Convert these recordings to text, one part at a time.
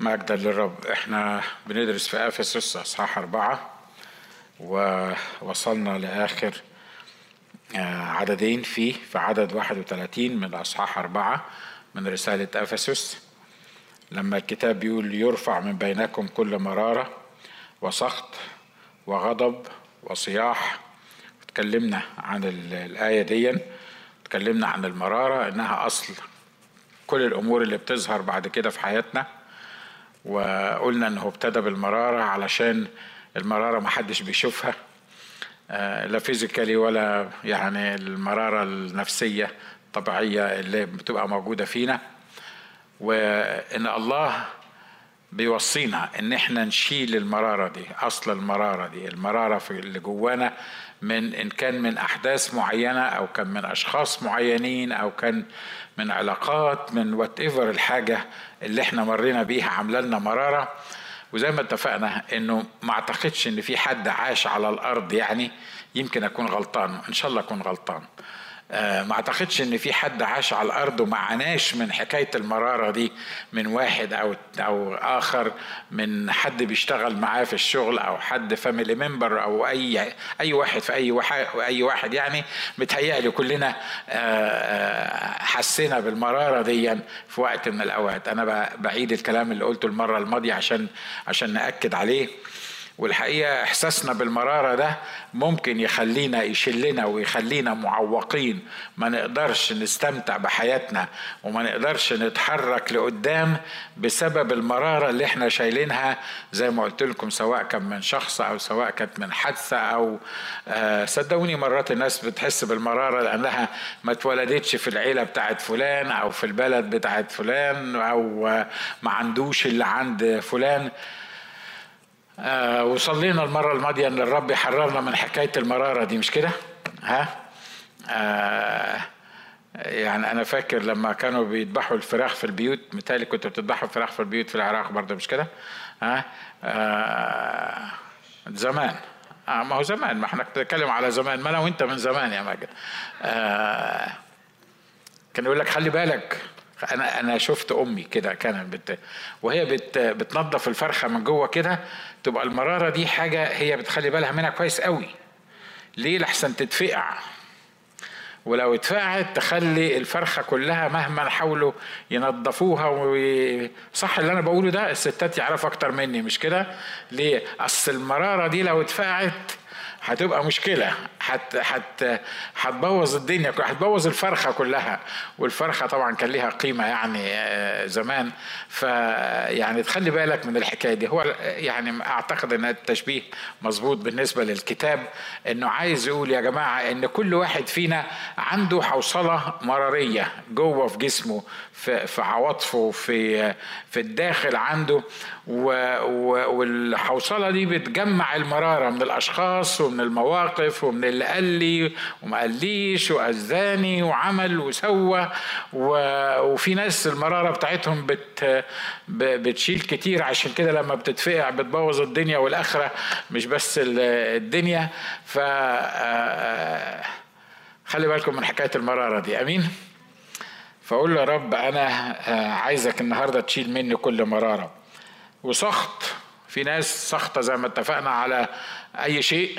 مجدا للرب. إحنا بندرس في إفسس أصحاح أربعة ووصلنا لآخر عددين فيه في عدد 31 من أصحاح أربعة من رسالة إفسس. لما الكتاب بيقول يرفع من بينكم كل مرارة وسخط وغضب وصياح اتكلمنا عن الآية دي اتكلمنا عن المرارة إنها أصل كل الأمور اللي بتظهر بعد كده في حياتنا. وقلنا إنه ابتدى بالمرارة علشان المرارة ما حدش بيشوفها. لا فيزيكالي ولا يعني المرارة النفسية الطبيعية اللي بتبقى موجودة فينا. وإن الله بيوصينا إن إحنا نشيل المرارة دي أصل المرارة دي المرارة في اللي جوانا من إن كان من أحداث معينة أو كان من أشخاص معينين أو كان من علاقات من whatever الحاجة اللي إحنا مرينا بيها عاملة لنا مرارة. وزي ما اتفقنا إنه ما أعتقدش إن في حد عاش على الأرض يعني يمكن أكون غلطان إن شاء الله أكون غلطان. ما اعتقدش ان في حد عاش على الأرض وما عاناش من حكاية المرارة دي من واحد أو أو آخر من حد بيشتغل معاه في الشغل أو حد family member أو اي اي واحد في اي واحد اي واحد. يعني متهيألي كلنا حسينا بالمرارة دي في وقت من الأوقات. أنا بعيد الكلام اللي قلته المرة الماضية عشان عشان نأكد عليه. والحقيقة إحساسنا بالمرارة ده ممكن يخلينا يشلنا ويخلينا معوقين. ما نقدرش نستمتع بحياتنا وما نقدرش نتحرك لقدام بسبب المرارة اللي إحنا شايلينها زي ما قلت لكم سواء كان من شخص أو سواء كانت من حادثة أو آه صدقوني مرات الناس بتحس بالمرارة لأنها ما اتولدتش في العيلة بتاعت فلان أو في البلد بتاعت فلان أو آه ما عندوش اللي عند فلان. آه وصلينا المرة الماضية إن الرب يحررنا من حكاية المرارة دي مش كده؟ ها؟ آه يعني أنا فاكر لما كانوا بيذبحوا الفراخ في البيوت متهيألي كنتوا بتذبحوا الفراخ في البيوت في العراق برضه مش كده؟ ها؟ آه زمان آه ما هو زمان ما إحنا بنتكلم على زمان ما أنا وأنت من زمان يا ماجد. آه كان يقول لك خلي بالك أنا أنا شفت أمي كده كانت بت وهي بت بتنظف الفرخة من جوه كده تبقى المرارة دي حاجة هي بتخلي بالها منها كويس قوي. ليه لحسن تتفقع؟ ولو اتفقعت تخلي الفرخة كلها مهما حاولوا ينظفوها وصح اللي أنا بقوله ده الستات يعرفوا أكتر مني مش كده؟ ليه؟ أصل المرارة دي لو اتفقعت هتبقى مشكلة. هت هت هتبوظ الدنيا هتبوظ الفرخة كلها. والفرخة طبعا كان ليها قيمة يعني زمان. فيعني تخلي بالك من الحكاية دي. هو يعني أعتقد أن التشبيه مظبوط بالنسبة للكتاب أنه عايز يقول يا جماعة أن كل واحد فينا عنده حوصلة مرارية جوه في جسمه في, في عواطفه في في الداخل عنده. والحوصلة دي بتجمع المرارة من الأشخاص ومن المواقف ومن اللي قال لي وما قاليش وأذاني وعمل وسوى وفي ناس المرارة بتاعتهم بت بتشيل كتير. عشان كده لما بتتفقع بتبوظ الدنيا والآخرة مش بس الدنيا. ف خلي بالكم من حكاية المرارة دي. أمين؟ فأقول له يا رب أنا عايزك النهاردة تشيل مني كل مرارة. وسخط في ناس سخطة زي ما اتفقنا على أي شيء.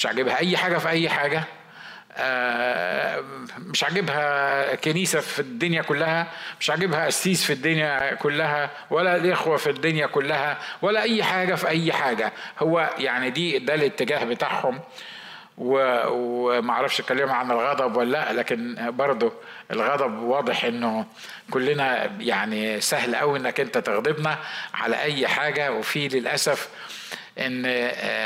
مش عاجبها أي حاجة في أي حاجة. مش عاجبها كنيسة في الدنيا كلها مش عاجبها قسيس في الدنيا كلها ولا الإخوة في الدنيا كلها ولا أي حاجة في أي حاجة. هو يعني دي ده الاتجاه بتاعهم. وما أعرفش اتكلم عن الغضب ولا لأ لكن برضه الغضب واضح إنه كلنا يعني سهل قوي إنك أنت تغضبنا على أي حاجة وفي للأسف إن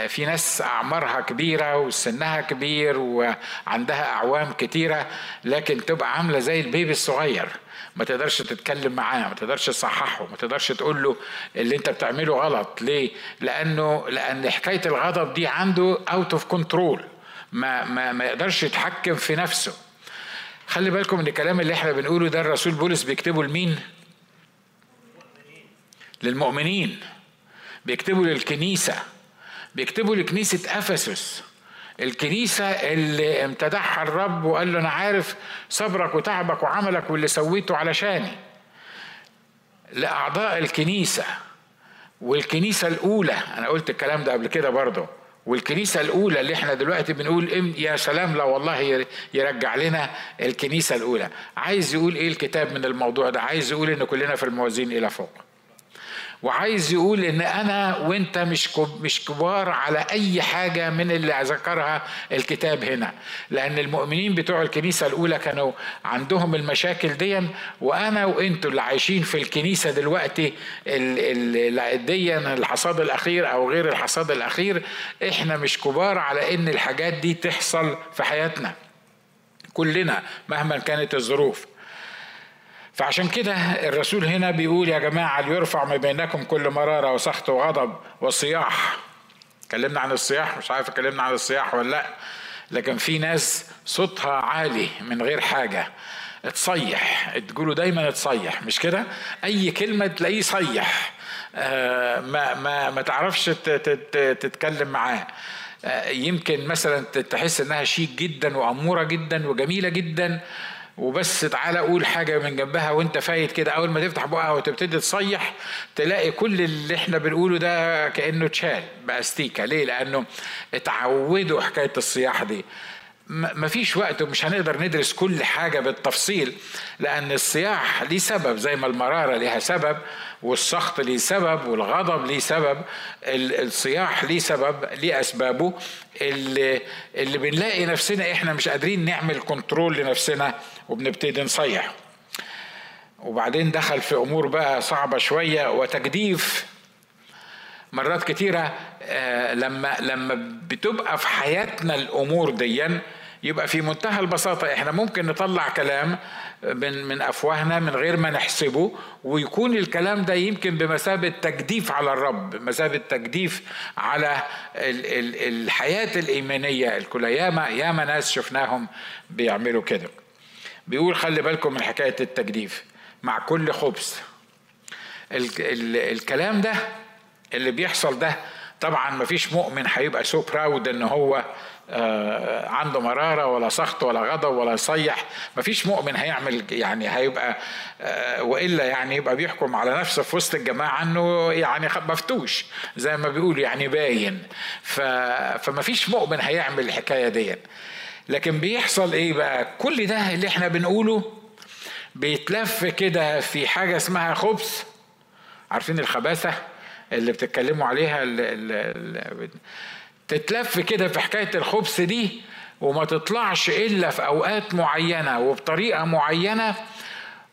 في ناس أعمارها كبيرة وسنها كبير وعندها أعوام كتيرة لكن تبقى عاملة زي البيبي الصغير. ما تقدرش تتكلم معاه ما تقدرش تصححه ما تقدرش تقول له اللي أنت بتعمله غلط. ليه؟ لأنه لأن حكاية الغضب دي عنده out of control ما ما ما يقدرش يتحكم في نفسه. خلي بالكم إن الكلام اللي إحنا بنقوله ده الرسول بولس بيكتبه لمين؟ للمؤمنين. بيكتبوا للكنيسة بيكتبوا لكنيسة إفسس. الكنيسة اللي امتدحها الرب وقال له أنا عارف صبرك وتعبك وعملك واللي سويته علشاني. لأعضاء الكنيسة والكنيسة الأولى أنا قلت الكلام ده قبل كده برضه. والكنيسة الأولى اللي إحنا دلوقتي بنقول يا سلام لو والله يرجع لنا الكنيسة الأولى. عايز يقول إيه الكتاب من الموضوع ده؟ عايز يقول إن كلنا في الموازين إلى فوق. وعايز يقول إن أنا وأنت مش مش كبار على أي حاجة من اللي ذكرها الكتاب هنا. لأن المؤمنين بتوع الكنيسة الأولى كانوا عندهم المشاكل دي وأنا وأنتوا اللي عايشين في الكنيسة دلوقتي دي الحصاد الأخير أو غير الحصاد الأخير إحنا مش كبار على إن الحاجات دي تحصل في حياتنا. كلنا مهما كانت الظروف. فعشان كده الرسول هنا بيقول يا جماعة ليرفع ما بينكم كل مرارة وسخط وغضب وصياح اتكلمنا عن الصياح؟ مش عارف اتكلمنا عن الصياح ولا لأ. لكن في ناس صوتها عالي من غير حاجة. تصيح تقولوا دايما تصيح مش كده؟ أي كلمة تلاقيه صيح. آه ما ما ما تعرفش تتكلم معاه. آه يمكن مثلا تحس إنها شيك جدا وأمورة جدا وجميلة جدا. وبس تعالى قول حاجة من جنبها وانت فايت كده. أول ما تفتح بقها وتبتدي تصيح تلاقي كل اللي إحنا بنقوله ده كأنه اتشال بقى ليه؟ لأنه اتعودوا حكاية الصياح دي. مفيش وقت ومش هنقدر ندرس كل حاجة بالتفصيل لأن الصياح ليه سبب زي ما المرارة ليها سبب والسخط ليه سبب والغضب ليه سبب الصياح ليه سبب ليه أسبابه. اللي, اللي بنلاقي نفسنا إحنا مش قادرين نعمل كنترول لنفسنا وبنبتدي نصيح. وبعدين دخل في أمور بقى صعبة شوية وتجديف مرات كتيرة آه، لما لما بتبقى في حياتنا الأمور ديًا يبقى في منتهى البساطة. إحنا ممكن نطلع كلام من من أفواهنا من غير ما نحسبه ويكون الكلام ده يمكن بمثابة تجديف على الرب بمثابة تجديف على ال ال الحياة الإيمانية الكل ياما ياما ناس شفناهم بيعملوا كده. بيقول خلي بالكم من حكاية التجديف مع كل خبز ال ال الكلام ده اللي بيحصل ده طبعا مفيش مؤمن هيبقى سو براود إن هو آه، عنده مرارة ولا سخط ولا غضب ولا يصيح مفيش مؤمن هيعمل يعني هيبقى آه، وإلا يعني يبقى بيحكم على نفسه في وسط الجماعة أنه يعني مفتوش زي ما بيقول يعني باين. فمفيش مؤمن هيعمل الحكاية دي لكن بيحصل إيه بقى؟ كل ده اللي إحنا بنقوله بيتلف كده في حاجة اسمها خبث. عارفين الخباثة اللي بتتكلموا عليها اللي تتلف كده في حكاية الخبث دي وما تطلعش إلا في أوقات معينة وبطريقة معينة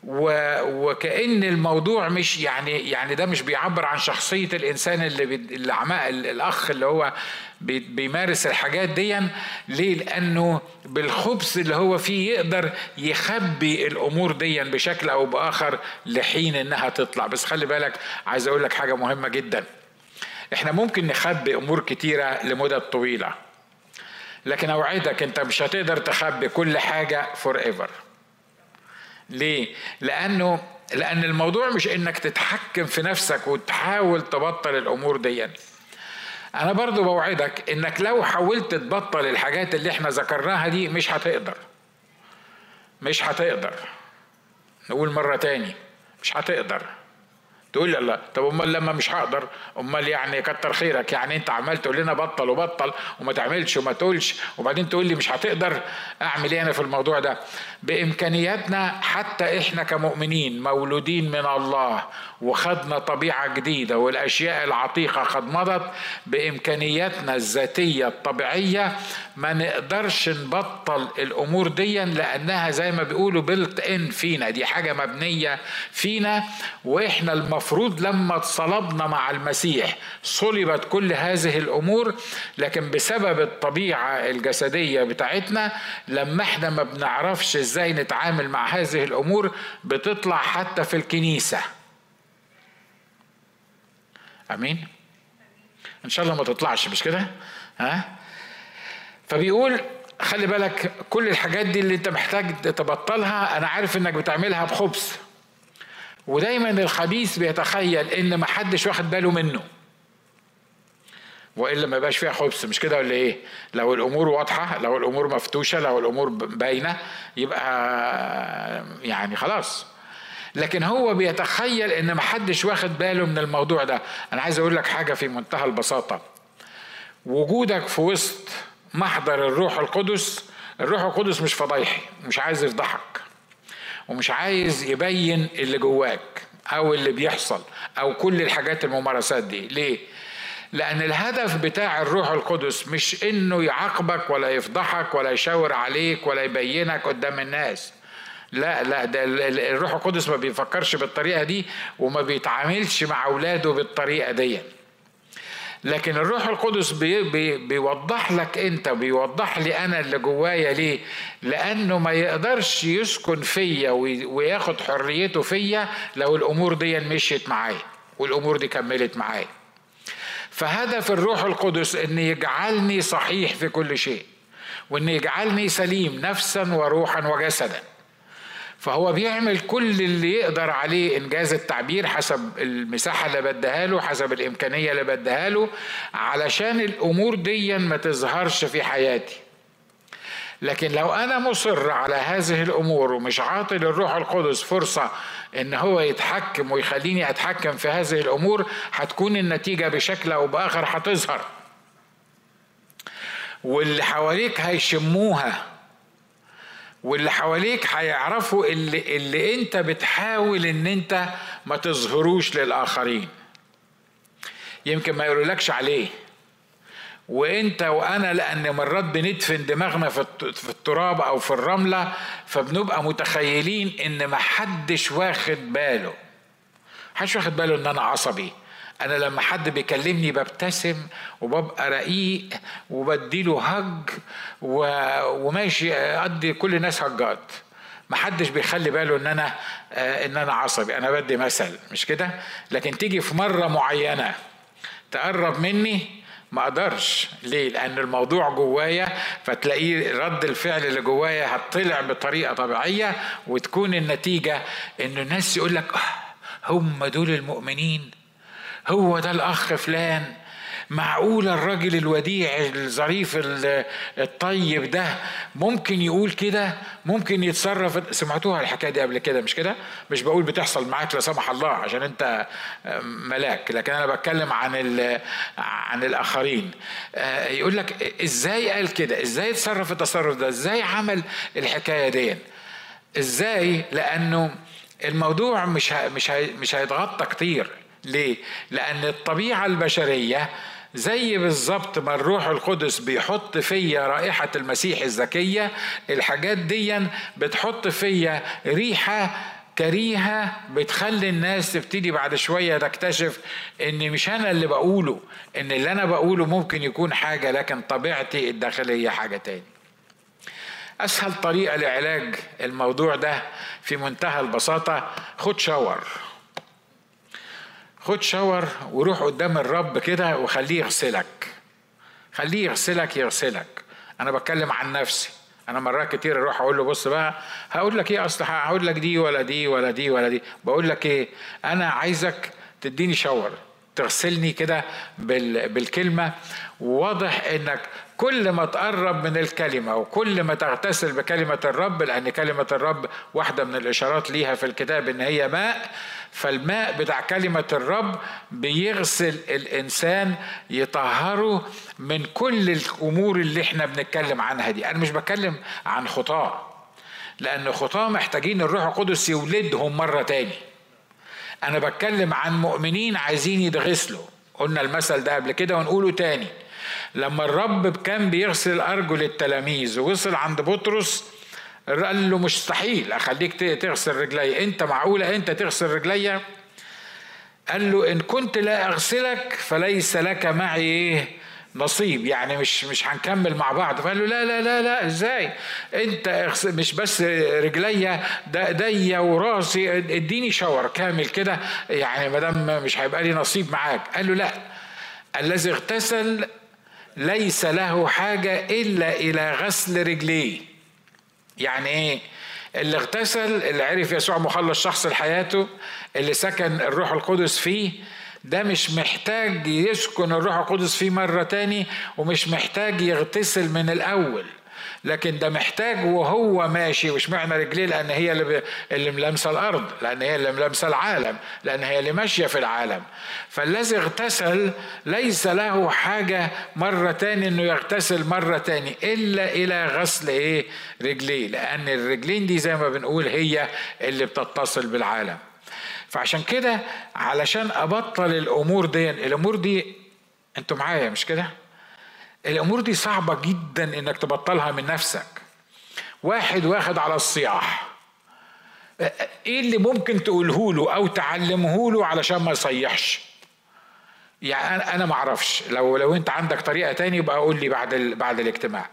وكأن الموضوع مش يعني يعني ده مش بيعبر عن شخصية الإنسان اللي اللي عماء الأخ اللي هو بيمارس الحاجات دي ليه؟ لأنه بالخبث اللي هو فيه يقدر يخبي الأمور دي بشكل أو بآخر لحين إنها تطلع. بس خلي بالك عايز أقول لك حاجة مهمة جدا. إحنا ممكن نخبي أمور كتيرة لمدة طويلة لكن أوعدك أنت مش هتقدر تخبي كل حاجة forever ليه؟ لأنه لأن الموضوع مش إنك تتحكم في نفسك وتحاول تبطل الأمور دي. أنا برضو بوعدك إنك لو حاولت تبطل الحاجات اللي إحنا ذكرناها دي مش هتقدر. مش هتقدر. نقول مرة تاني مش هتقدر. تقول لي الله طب أمال لما مش هقدر؟ أمال يعني كتر خيرك. يعني أنت عمال تقول لنا بطل وبطل وما تعملش وما تقولش. وبعدين تقول لي مش هتقدر. أعمل إيه أنا في الموضوع ده؟ بإمكانياتنا حتى إحنا كمؤمنين مولودين من الله وخدنا طبيعة جديدة والأشياء العتيقة قد مضت بإمكانياتنا الذاتية الطبيعية ما نقدرش نبطل الأمور دي لأنها زي ما بيقولوا بلت ان فينا. دي حاجة مبنية فينا وإحنا المفروض لما اتصلبنا مع المسيح صلبت كل هذه الأمور لكن بسبب الطبيعة الجسدية بتاعتنا لما إحنا ما بنعرفش إزاي نتعامل مع هذه الأمور بتطلع حتى في الكنيسة. آمين؟ إن شاء الله ما تطلعش مش كده؟ ها؟ فبيقول خلي بالك كل الحاجات دي اللي انت محتاج تبطلها أنا عارف إنك بتعملها بخبث. ودايما الخبيث بيتخيل إن ما حدش واخد باله منه. وإلا ما يبقاش فيها خبث. مش كده ولا إيه؟ لو الأمور واضحة لو الأمور مفتوشة لو الأمور باينة يبقى يعني خلاص. لكن هو بيتخيل إن محدش واخد باله من الموضوع ده. أنا عايز أقول لك حاجة في منتهى البساطة. وجودك في وسط محضر الروح القدس الروح القدس مش فضايحي مش عايز يفضحك. ومش عايز يبين اللي جواك أو اللي بيحصل أو كل الحاجات الممارسات دي. ليه؟ لأن الهدف بتاع الروح القدس مش إنه يعاقبك ولا يفضحك ولا يشاور عليك ولا يبينك قدام الناس. لا لا ده الروح القدس ما بيفكرش بالطريقة دي وما بيتعاملش مع أولاده بالطريقة دي لكن الروح القدس بي بي بيوضح لك انت بيوضح لي أنا اللي جوايا ليه. لأنه ما يقدرش يسكن فيا وياخد حريته فيا لو الأمور دي مشيت معايا والامور دي كملت معايا. فهدف الروح القدس ان يجعلني صحيح في كل شيء وان يجعلني سليم نفسا وروحا وجسدا. فهو بيعمل كل اللي يقدر عليه إنجاز التعبير حسب المساحة اللي بديها له حسب الإمكانية اللي بديها له علشان الأمور دي ما تظهرش في حياتي. لكن لو أنا مصر على هذه الأمور ومش عاطي للروح القدس فرصة إن هو يتحكم ويخليني أتحكم في هذه الأمور هتكون النتيجة بشكل أو بآخر هتظهر. واللي حواليك هيشموها. واللي حواليك هيعرفوا اللي, اللي انت بتحاول ان انت ما تظهروش للآخرين. يمكن ما يقولولكش عليه. وانت وأنا لأن مرات بندفن دماغنا في التراب أو في الرملة فبنبقى متخيلين ان ما حدش واخد باله. محدش واخد باله ان أنا عصبي. أنا لما حد بيكلمني ببتسم وببقى رقيق وبديله هج وماشي ادي كل الناس هجات محدش بيخلي باله إن أنا إن أنا عصبي. أنا بدي مثل مش كده؟ لكن تيجي في مرة معينة تقرب مني ما أقدرش. ليه؟ لأن الموضوع جوايا فتلاقيه رد الفعل اللي جوايا هتطلع بطريقة طبيعية وتكون النتيجة إن الناس يقول لك آه، هم دول المؤمنين؟ هو ده الأخ فلان. معقول الراجل الوديع الظريف الطيب ده ممكن يقول كده؟ ممكن يتصرف؟ سمعتوها الحكاية دي قبل كده مش كده؟ مش بقول بتحصل معاك لا سمح الله عشان انت ملاك لكن أنا بتكلم عن عن الآخرين. آه، يقول لك إزاي قال كده؟ إزاي اتصرف التصرف ده؟ إزاي عمل الحكاية دي؟ إزاي؟ لأنه الموضوع مش مش مش هيتغطى كتير. ليه؟ لأن الطبيعة البشرية زي بالظبط ما الروح القدس بيحط فيا رائحة المسيح الزكية الحاجات دي بتحط فيا ريحة كريهة بتخلي الناس تبتدي بعد شوية تكتشف إن مش أنا اللي بقوله إن اللي أنا بقوله ممكن يكون حاجة لكن طبيعتي الداخلية حاجة تاني. أسهل طريقة لعلاج الموضوع ده في منتهى البساطة خد شاور. خد شاور وروح قدام الرب كده وخليه يغسلك. خليه يغسلك يغسلك. أنا بتكلم عن نفسي. أنا مرات كتير أروح أقول له بص بقى هقول لك إيه؟ أصل هقول لك دي ولا دي ولا دي ولا دي. بقول لك إيه؟ أنا عايزك تديني شاور تغسلني كده بالكلمة. وواضح إنك كل ما تقرب من الكلمة وكل ما تغتسل بكلمة الرب لأن كلمة الرب واحدة من الإشارات ليها في الكتاب إن هي ماء فالماء بتاع كلمة الرب بيغسل الإنسان يطهره من كل الأمور اللي إحنا بنتكلم عنها دي. أنا مش بتكلم عن خطاة لأن خطاة محتاجين الروح القدس يولدهم مرة تاني. أنا بتكلم عن مؤمنين عايزين يتغسلوا. قلنا المثل ده قبل كده ونقوله تاني. لما الرب كان بيغسل أرجل التلاميذ ووصل عند بطرس قال له مستحيل أخليك تغسل رجلي. أنت معقولة أنت تغسل رجلي؟ قال له إن كنت لا أغسلك فليس لك معي نصيب. يعني مش مش هنكمل مع بعض. فقال له لا لا لا لا إزاي؟ أنت مش بس رجليا ده ايديا وراسي. إديني شاور كامل كده. يعني ما دام مش هيبقى لي نصيب معاك. قال له لا. الذي اغتسل ليس له حاجة إلا إلى غسل رجليه. يعني إيه؟ اللي اغتسل اللي عرف يسوع مخلص شخص لحياته اللي سكن الروح القدس فيه ده مش محتاج يسكن الروح القدس فيه مرة تاني ومش محتاج يغتسل من الأول. لكن ده محتاج وهو ماشي وش معنى رجليه لأن هي اللي, اللي ملامسه الأرض لأن هي اللي ملامسه العالم لأن هي اللي ماشية في العالم. فالذي اغتسل ليس له حاجة مرة تاني إنه يغتسل مرة تاني إلا إلى غسل إيه؟ رجليه. لأن الرجلين دي زي ما بنقول هي اللي بتتصل بالعالم. فعشان كده علشان أبطل الأمور دي الأمور دي أنتوا معايا مش كده؟ الأمور دي صعبة جدا إنك تبطلها من نفسك. واحد واخد على الصياح. إيه اللي ممكن تقوله له أو تعلمه له علشان ما يصيحش؟ يعني أنا ما أعرفش. لو لو أنت عندك طريقة تاني يبقى قول لي بعد بعد الاجتماع.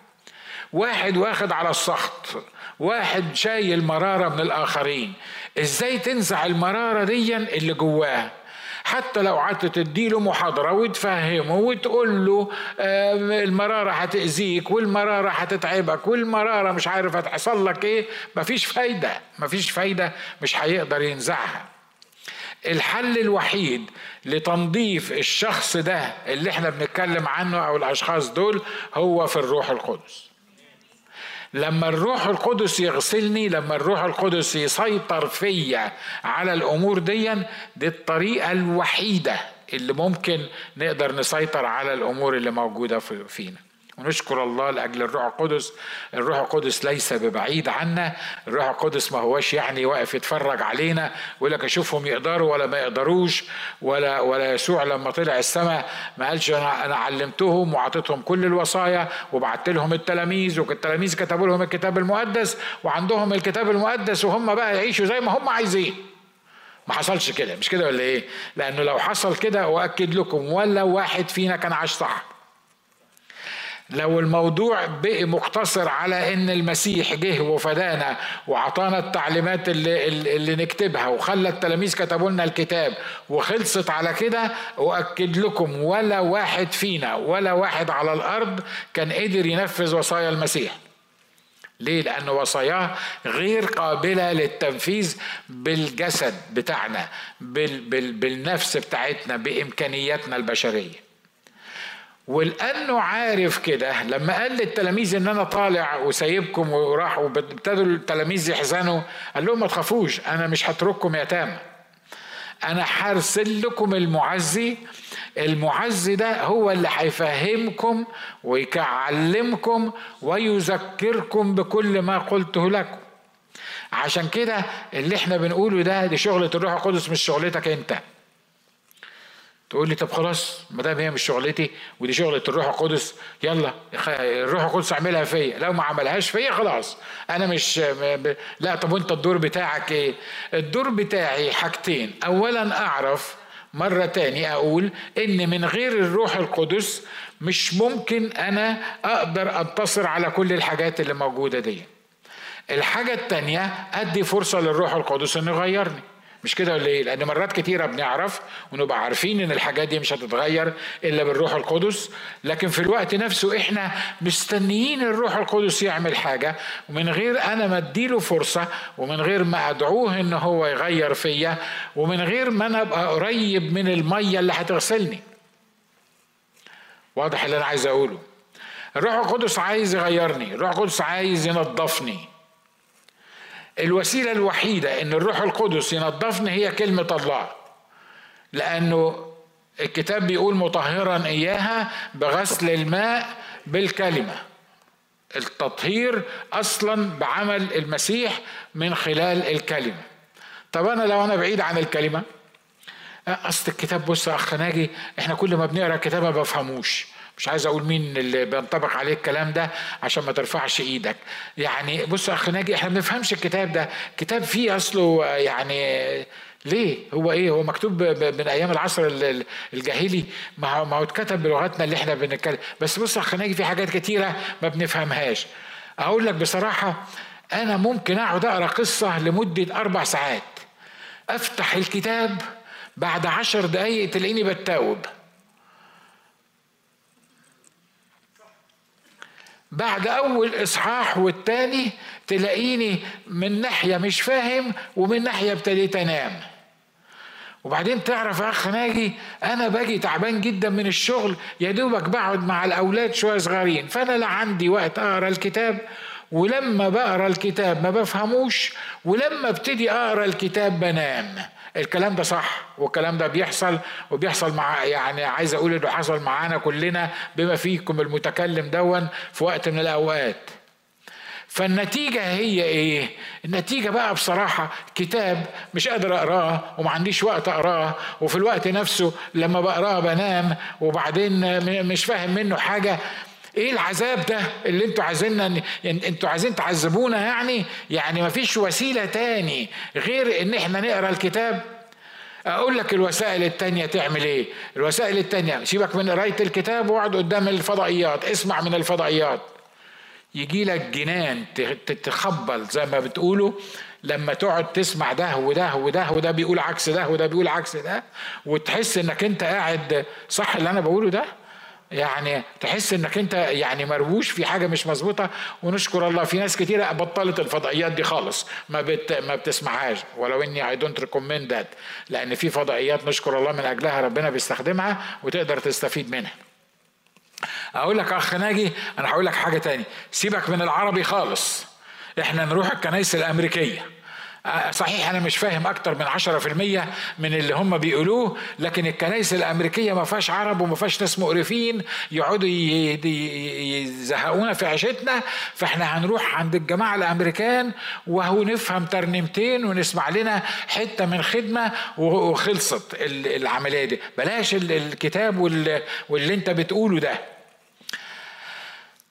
واحد واخد على السخط. واحد شايل مرارة من الآخرين. إزاي تنزع المرارة دي اللي جواه؟ حتى لو قعدت تديله محاضرة وتفهمه وتقول له المرارة هتأذيك والمرارة هتتعبك والمرارة مش عارف هتحصل لك إيه. مفيش فايدة مفيش فايدة مش هيقدر ينزعها. الحل الوحيد لتنظيف الشخص ده اللي إحنا بنتكلم عنه أو الأشخاص دول هو في الروح القدس. لما الروح القدس يغسلني لما الروح القدس يسيطر فيا على الأمور دي دي الطريقة الوحيدة اللي ممكن نقدر نسيطر على الأمور اللي موجودة فينا. ونشكر الله لأجل الروح القدس. الروح القدس ليس ببعيد عنا. الروح القدس ما هوش يعني واقف يتفرج علينا ويقول لك اشوفهم يقدروا ولا ما يقدروش ولا ولا يسوع لما طلع السماء ما قالش أنا أنا علمتهم وعطيتهم كل الوصايا وبعت لهم التلاميذ والتلاميذ كتبوا لهم الكتاب المقدس وعندهم الكتاب المقدس وهم بقى يعيشوا زي ما هم عايزين. ما حصلش كده. مش كده ولا إيه؟ لأنه لو حصل كده أؤكد لكم ولا واحد فينا كان عاش صح. لو الموضوع بقي مقتصر على إن المسيح جه وفدانا وعطانا التعليمات اللي, اللي نكتبها وخلى التلاميذ كتبوا لنا الكتاب وخلصت على كده أؤكد لكم ولا واحد فينا ولا واحد على الأرض كان قدر ينفذ وصايا المسيح ليه؟ لأن وصاياه غير قابلة للتنفيذ بالجسد بتاعنا بال بال بالنفس بتاعتنا بإمكانياتنا البشرية ولأنه عارف كده لما قال للتلاميذ إن أنا طالع وسايبكم وراح وابتدوا التلاميذ يحزنوا قال لهم ما تخافوش أنا مش هترككم يتامى أنا هرسل لكم المعزي المعزي ده هو اللي هيفهمكم ويعلمكم ويذكركم بكل ما قلته لكم. عشان كده اللي إحنا بنقوله ده دي شغلة الروح القدس مش شغلتك أنت. تقول لي طب خلاص ما دام هي مش شغلتي ودي شغلة الروح القدس يلا الروح القدس اعملها فيا. لو ما عملهاش فيا خلاص. أنا مش لا طب وأنت الدور بتاعك إيه؟ الدور بتاعي حاجتين. اولا أعرف مرة تاني أقول إن من غير الروح القدس مش ممكن أنا أقدر أنتصر على كل الحاجات اللي موجودة دي. الحاجة التانية أدي فرصة للروح القدس إنه يغيرني. مش كده ولا إيه؟ لأن مرات كتيرة بنعرف ونبقى عارفين إن الحاجات دي مش هتتغير إلا بالروح القدس، لكن في الوقت نفسه إحنا مستنيين الروح القدس يعمل حاجة ومن غير أنا ما أديله فرصة ومن غير ما أدعوه إن هو يغير فيا ومن غير ما أنا أبقى قريب من المية اللي هتغسلني. واضح اللي أنا عايز أقوله. الروح القدس عايز يغيرني، الروح القدس عايز ينظفني. الوسيلة الوحيدة إن الروح القدس ينظفني هي كلمة الله. لأنه الكتاب بيقول مطهرا إياها بغسل الماء بالكلمة. التطهير أصلا بعمل المسيح من خلال الكلمة. طب أنا لو أنا بعيد عن الكلمة؟ أصل الكتاب بص يا أخ ناجي إحنا كل ما بنقرأ الكتاب ما بفهموش. مش عايز أقول مين اللي بينطبق عليه الكلام ده عشان ما ترفعش إيدك. يعني بص اخ ناجي إحنا ما بنفهمش الكتاب ده. كتاب فيه أصله يعني ليه؟ هو إيه؟ هو مكتوب من أيام العصر الجاهلي. ما هو ما هو اتكتب بلغتنا اللي إحنا بنتكلم. بس بص اخ ناجي في حاجات كتيرة ما بنفهمهاش. أقول لك بصراحة أنا ممكن أقعد أقرأ قصة لمدة أربع ساعات. أفتح الكتاب بعد عشر دقايق تلاقيني بتاوب بعد أول إصحاح والتاني تلاقيني من ناحية مش فاهم ومن ناحية ابتديت أنام. وبعدين تعرف يا أخ ناجي أنا باجي تعبان جدا من الشغل يا دوبك بقعد مع الأولاد شوية صغيرين. فأنا لا عندي وقت أقرأ الكتاب ولما بقرأ الكتاب ما بفهموش ولما ابتدي أقرأ الكتاب بنام. الكلام ده صح والكلام ده بيحصل وبيحصل مع يعني عايز أقول إنه حصل معانا كلنا بما فيكم المتكلم دون في وقت من الأوقات فالنتيجة هي إيه؟ النتيجة بقى بصراحة كتاب مش قادر أقراه وما عنديش وقت أقراه وفي الوقت نفسه لما بقراه بنام وبعدين مش فاهم منه حاجة إيه العذاب ده اللي أنتوا عايزيننا أنتوا عايزين تعذبونا يعني؟ يعني ما فيش وسيلة تاني غير ان إحنا نقرأ الكتاب. أقول لك الوسائل التانية تعمل إيه؟ الوسائل التانية سيبك من قرايه الكتاب واقعد قدام الفضائيات اسمع من الفضائيات. يجي لك جنان تتخبل زي ما بتقولوا لما تقعد تسمع ده وده وده وده بيقول عكس ده وده بيقول عكس ده وتحس انك انت قاعد صح اللي أنا بقوله ده؟ يعني تحس إنك أنت يعني مربوش في حاجة مش مظبوطة ونشكر الله. في ناس كتيرة بطلت الفضائيات دي خالص. ما بت ما بتسمعهاش. ولو إني I don't recommend that لأن في فضائيات نشكر الله من أجلها ربنا بيستخدمها وتقدر تستفيد منها. أقول لك أخ ناجي أنا هقول لك حاجة تاني. سيبك من العربي خالص. إحنا نروح الكنائس الأمريكية. صحيح أنا مش فاهم أكتر من 10% من اللي هم بيقولوه لكن الكنائس الأمريكية ما فيهاش عرب وما فيهاش ناس مقرفين يقعدوا يزهقونا في عيشتنا فإحنا هنروح عند الجماعة الأمريكان وهو نفهم ترنيمتين ونسمع لنا حتة من خدمة وخلصت العملية دي. بلاش الكتاب واللي أنت بتقوله ده.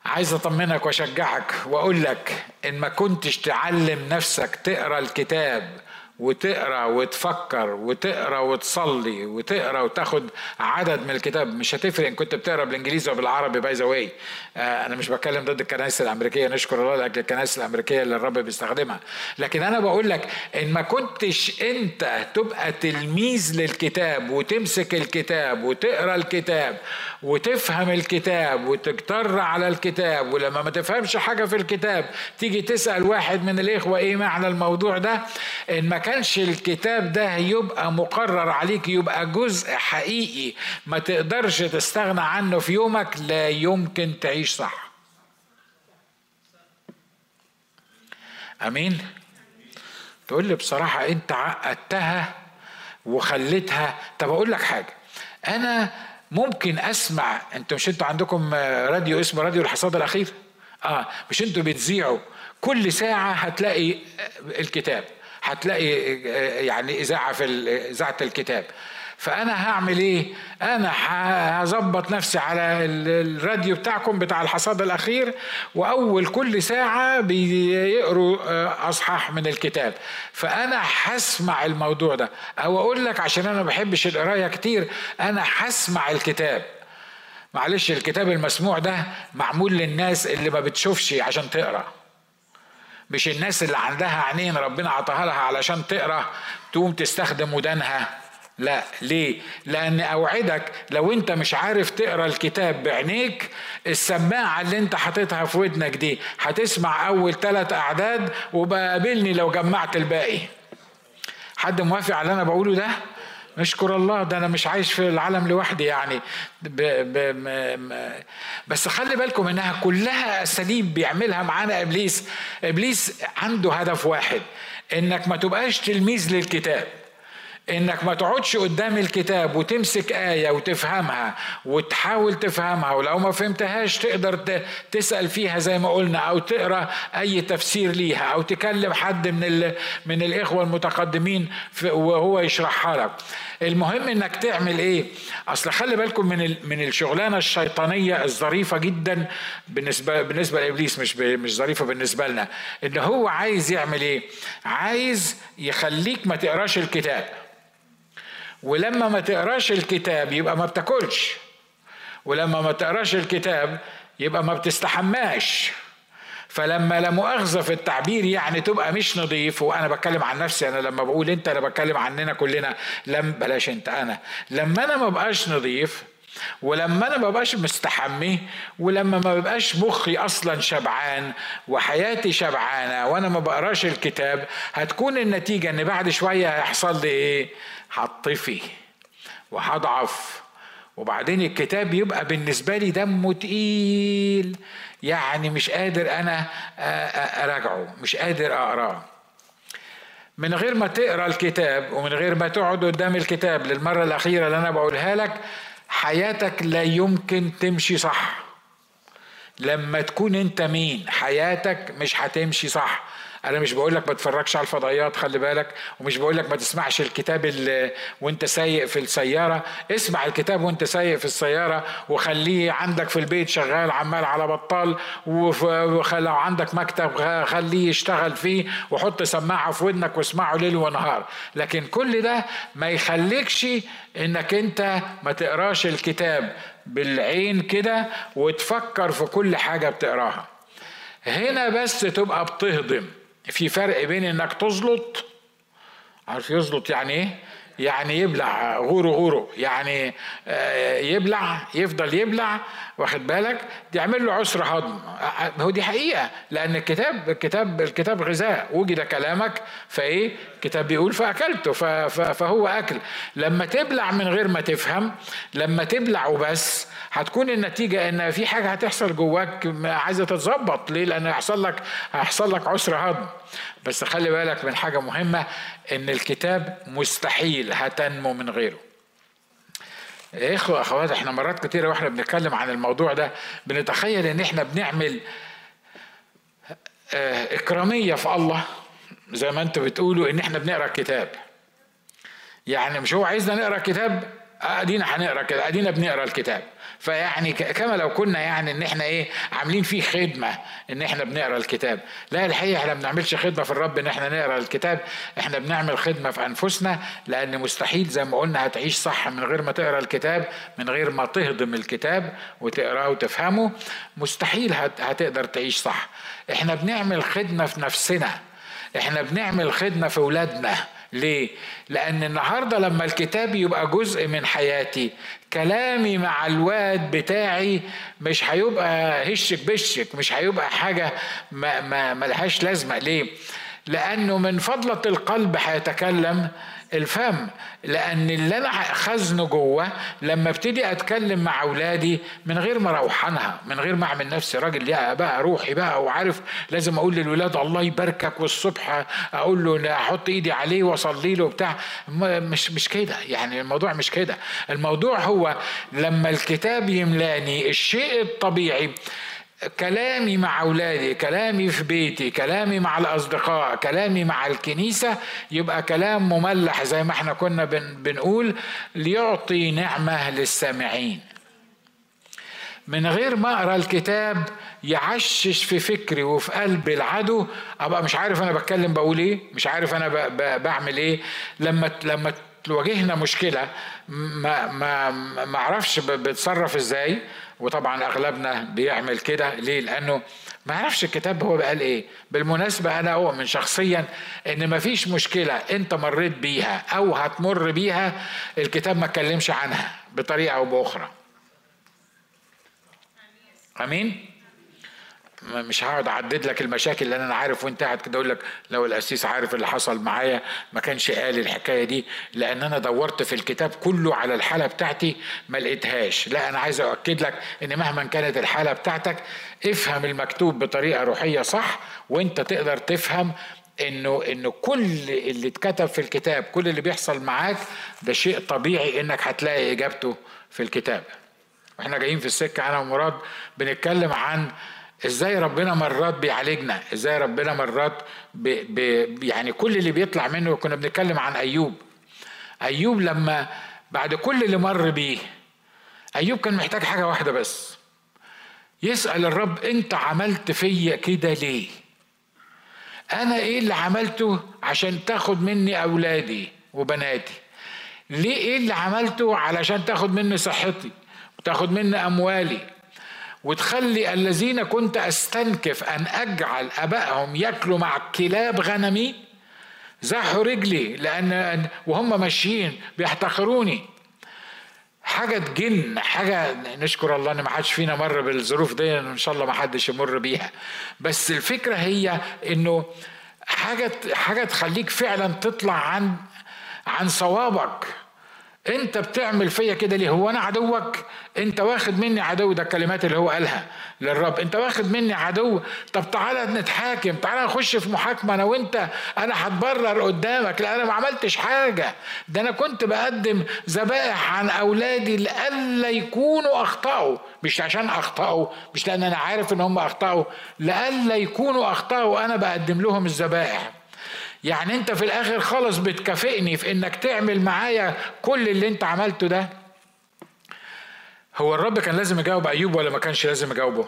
عايز أطمنك وأشجعك واقول لك إن ما كنتش تعلم نفسك تقرأ الكتاب وتقرأ وتفكر وتقرأ وتصلي وتقرأ وتاخد عدد من الكتاب. مش هتفرق إن كنت بتقرأ بالإنجليزي أو بالعربي by the way أنا مش بتكلم ضد الكنائس الأمريكية. نشكر الله لأجل الكنائس الأمريكية اللي الرب بيستخدمها. لكن أنا بقول لك إن ما كنتش أنت تبقى تلميذ للكتاب وتمسك الكتاب وتقرأ الكتاب وتفهم الكتاب وتجتر على الكتاب ولما ما تفهمش حاجة في الكتاب تيجي تسأل واحد من الإخوة إيه معنى الموضوع ده؟ إن ما كانش الكتاب ده يبقى مقرر عليك يبقى جزء حقيقي. ما تقدرش تستغنى عنه في يومك لا يمكن تعيش صح. آمين؟ تقول لي بصراحة أنت عقدتها وخليتها. طب أقول لك حاجة. أنا ممكن أسمع أنتوا مش أنتوا عندكم راديو اسمه راديو الحصاد الأخير؟ آه مش أنتوا بتذيعوا. كل ساعة هتلاقي الكتاب. هتلاقي يعني إذاعة في إذاعة الكتاب. فأنا هعمل إيه؟ أنا هظبط نفسي على الراديو بتاعكم بتاع الحصاد الأخير وأول كل ساعة بيقروا آه، أصحاح من الكتاب. فأنا هسمع الموضوع ده. أو أقول لك عشان أنا ما بحبش القراية كتير أنا هسمع الكتاب. معلش الكتاب المسموع ده معمول للناس اللي ما بتشوفش عشان تقرأ. مش الناس اللي عندها عينين ربنا عطاها لها علشان تقرا تقوم تستخدم ودانها. لا ليه؟ لأن أوعدك لو أنت مش عارف تقرأ الكتاب بعينيك السماعة اللي أنت حاططها في ودنك دي هتسمع أول ثلاث أعداد وبقابلني لو جمعت الباقي. حد موافق على اللي أنا بقوله ده؟ نشكر الله ده أنا مش عايش في العالم لوحدي يعني. ب ب بس خلي بالكم انها كلها اساليب بيعملها معانا إبليس. إبليس عنده هدف واحد انك ما تبقاش تلميذ للكتاب. انك ما تقعدش قدام الكتاب وتمسك آية وتفهمها وتحاول تفهمها ولو ما فهمتهاش تقدر تسأل فيها زي ما قلنا أو تقرأ أي تفسير ليها أو تكلم حد من من الإخوة المتقدمين وهو يشرحها لك. المهم إنك تعمل إيه؟ أصل خلي بالكم من من الشغلانة الشيطانية الظريفة جدا بالنسبة بالنسبة لإبليس مش مش ظريفة بالنسبة لنا. إن هو عايز يعمل إيه؟ عايز يخليك ما تقراش الكتاب. ولما ما تقراش الكتاب يبقى ما بتاكلش. ولما ما تقراش الكتاب يبقى ما بتستحماش. فلما لا مؤاخذة في التعبير يعني تبقى مش نظيف وأنا بتكلم عن نفسي أنا لما بقول أنت أنا بتكلم عننا كلنا. لم بلاش أنت أنا. لما أنا ما بقاش نظيف ولما أنا ما ببقاش مستحمي ولما ما ببقاش مخي أصلا شبعان وحياتي شبعانة وأنا ما بقراش الكتاب هتكون النتيجة إن بعد شوية هيحصل لي إيه؟ هطفي وهضعف. وبعدين الكتاب يبقى بالنسبة لي دمه تقيل. يعني مش قادر أنا أراجعه مش قادر أقراه. من غير ما تقرأ الكتاب ومن غير ما تقعد قدام الكتاب للمرة الأخيرة اللي أنا بقولها لك حياتك لا يمكن تمشي صح. لما تكون أنت مين حياتك مش هتمشي صح. أنا مش بقول لك ما تتفرجش على الفضائيات خلي بالك ومش بقول لك ما تسمعش الكتاب وانت سايق في السيارة. اسمع الكتاب وانت سايق في السيارة وخليه عندك في البيت شغال عمال على بطال ولو عندك مكتب خليه يشتغل فيه وحط سماعة في ودنك واسمعه ليل ونهار. لكن كل ده ما يخليكش انك انت ما تقراش الكتاب بالعين كده وتفكر في كل حاجة بتقراها. هنا بس تبقى بتهضم. في فرق بين إنك تزلط عارف يزلط يعني إيه؟ يعني يبلع غورو غورو يعني آه، يبلع يفضل يبلع واخد بالك؟ يعمل له عسر هضم. هو دي حقيقة لأن الكتاب الكتاب الكتاب غذاء وجد كلامك فإيه؟ الكتاب بيقول فأكلته فهو أكل لما تبلع من غير ما تفهم لما تبلع وبس هتكون النتيجة إن في حاجة هتحصل جواك عايزة تتظبط ليه؟ لأن هيحصل لك هيحصل لك عسر هضم بس خلي بالك من حاجة مهمة إن الكتاب مستحيل هتنمو من غيره. إخوة أخوات إحنا مرات كتيرة وإحنا بنتكلم عن الموضوع ده بنتخيل إن إحنا بنعمل آه، إكرامية في الله زي ما أنتوا بتقولوا ان إحنا بنقرأ الكتاب يعني مش هو عايزنا نقرأ كتاب؟ ادينا هنقرأ كده ادينا بنقرأ الكتاب. فيعني كما لو كنا يعني ان إحنا إيه عاملين فيه خدمة ان إحنا بنقرأ الكتاب. لا الحقيقة إحنا ما بنعملش خدمة في الرب ان إحنا نقرأ الكتاب. إحنا بنعمل خدمة في أنفسنا لأن مستحيل زي ما قلنا هتعيش صح من غير ما تقرأ الكتاب من غير ما تهضم الكتاب وتقرأه وتفهمه. مستحيل هتقدر تعيش صح. إحنا بنعمل خدمة في نفسنا. إحنا بنعمل خدمة في اولادنا ليه؟ لأن النهاردة لما الكتاب يبقى جزء من حياتي كلامي مع الواد بتاعي مش هيبقى هشك بشك مش هيبقى حاجة ما, ما ملهاش لازمة ليه؟ لأنه من فضلة القلب هيتكلم الفم لأن اللي أنا خزنه جوه لما ابتدي أتكلم مع أولادي من غير ما اروحنها من غير ما أعمل نفسي راجل يا بقى روحي بقى وعارف لازم أقول للولاد الله يباركك والصبح أقول له أحط إيدي عليه وأصلي له بتاع مش مش كده يعني الموضوع مش كده. الموضوع هو لما الكتاب يملاني الشيء الطبيعي كلامي مع أولادي كلامي في بيتي كلامي مع الأصدقاء كلامي مع الكنيسة يبقى كلام مملح زي ما إحنا كنا بنقول ليعطي نعمة للسامعين. من غير ما أقرأ الكتاب يعشش في فكري وفي قلب العدو أبقى مش عارف أنا بتكلم بقول إيه مش عارف أنا بعمل إيه. لما لما تواجهنا مشكلة ما ما ما أعرفش بتصرف إزاي. وطبعا أغلبنا بيعمل كده. ليه؟ لأنه ما يعرفش الكتاب هو قال إيه. بالمناسبة أنا اؤمن شخصيا إن ما فيش مشكلة أنت مريت بيها أو هتمر بيها الكتاب ما اتكلمش عنها بطريقة أو بأخرى. آمين؟ مش هقعد أعدد لك المشاكل اللي أنا عارف وأنت قاعد كده أقول لك لو القسيس عارف اللي حصل معايا ما كانش قال الحكاية دي لأن أنا دورت في الكتاب كله على الحالة بتاعتي ما لقيتهاش. لا أنا عايز أؤكد لك إن مهما كانت الحالة بتاعتك افهم المكتوب بطريقة روحية صح وأنت تقدر تفهم انه انه كل اللي اتكتب في الكتاب كل اللي بيحصل معاك ده شيء طبيعي إنك هتلاقي إجابته في الكتاب. وإحنا جايين في السكة أنا ومراد بنتكلم عن إزاي ربنا مرات بيعالجنا؟ إزاي ربنا مرات بي بي يعني كل اللي بيطلع منه كنا بنتكلم عن أيوب. أيوب لما بعد كل اللي مر بيه أيوب كان محتاج حاجة واحدة بس. يسأل الرب أنت عملت فيا كده ليه؟ أنا إيه اللي عملته عشان تاخد مني أولادي وبناتي؟ ليه إيه اللي عملته علشان تاخد مني صحتي وتاخد مني أموالي وتخلي الذين كنت أستنكف أن أجعل أبائهم ياكلوا مع كلاب غنمي؟ زحوا رجلي لأن وهم ماشيين بيحتقروني. حاجة تجن حاجة نشكر الله إن ما حدش فينا مر بالظروف دي إن شاء الله ما حدش يمر بيها. بس الفكرة هي إنه حاجة حاجة تخليك فعلا تطلع عن عن صوابك. انت بتعمل فيا كده ليه؟ هو أنا عدوك؟ انت واخد مني عدو؟ ده الكلمات اللي هو قالها للرب. انت واخد مني عدو؟ طب تعالى نتحاكم تعالى نخش في محاكمة أنا وأنت. أنا هتبرر قدامك. لا أنا ما عملتش حاجة. ده أنا كنت بقدم ذبائح عن أولادي لئلا يكونوا أخطأوا. مش عشان أخطأوا مش لأن أنا عارف إن هم أخطأوا لئلا يكونوا أخطأوا. أنا بقدم لهم الذبائح. يعني انت في الآخر خالص بتكافئني في انك تعمل معايا كل اللي انت عملته ده؟ هو الرب كان لازم يجاوب أيوب ولا ما كانش لازم يجاوبه؟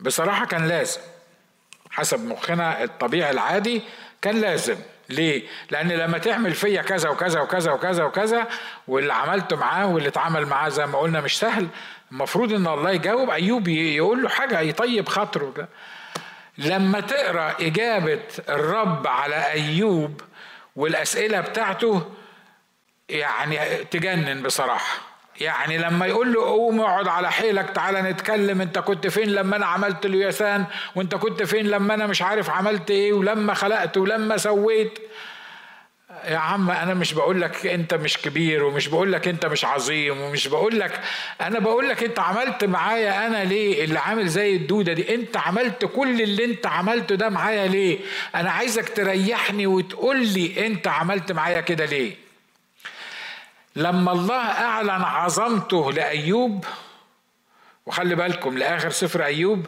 بصراحة كان لازم. حسب مخنا الطبيعي العادي كان لازم. ليه؟ لأن لما تعمل فيا كذا وكذا وكذا وكذا وكذا واللي عملته معاه واللي اتعمل معاه زي ما قلنا مش سهل المفروض إن الله يجاوب أيوب يقول له حاجة يطيب خاطره لما تقرأ إجابة الرب على أيوب والأسئلة بتاعته يعني تجنن بصراحة. يعني لما يقول له قوم اقعد على حيلك تعالى نتكلم انت كنت فين لما أنا عملت اليسان وانت كنت فين لما أنا مش عارف عملت إيه؟ ولما خلقت ولما سويت؟ يا عم أنا مش بقول لك أنت مش كبير ومش بقول لك أنت مش عظيم ومش بقول لك أنا بقول لك أنت عملت معايا أنا ليه؟ اللي عامل زي الدودة دي أنت عملت كل اللي أنت عملته ده معايا ليه؟ أنا عايزك تريحني وتقول لي أنت عملت معايا كده ليه؟ لما الله أعلن عظمته لأيوب وخلي بالكم لآخر سفر أيوب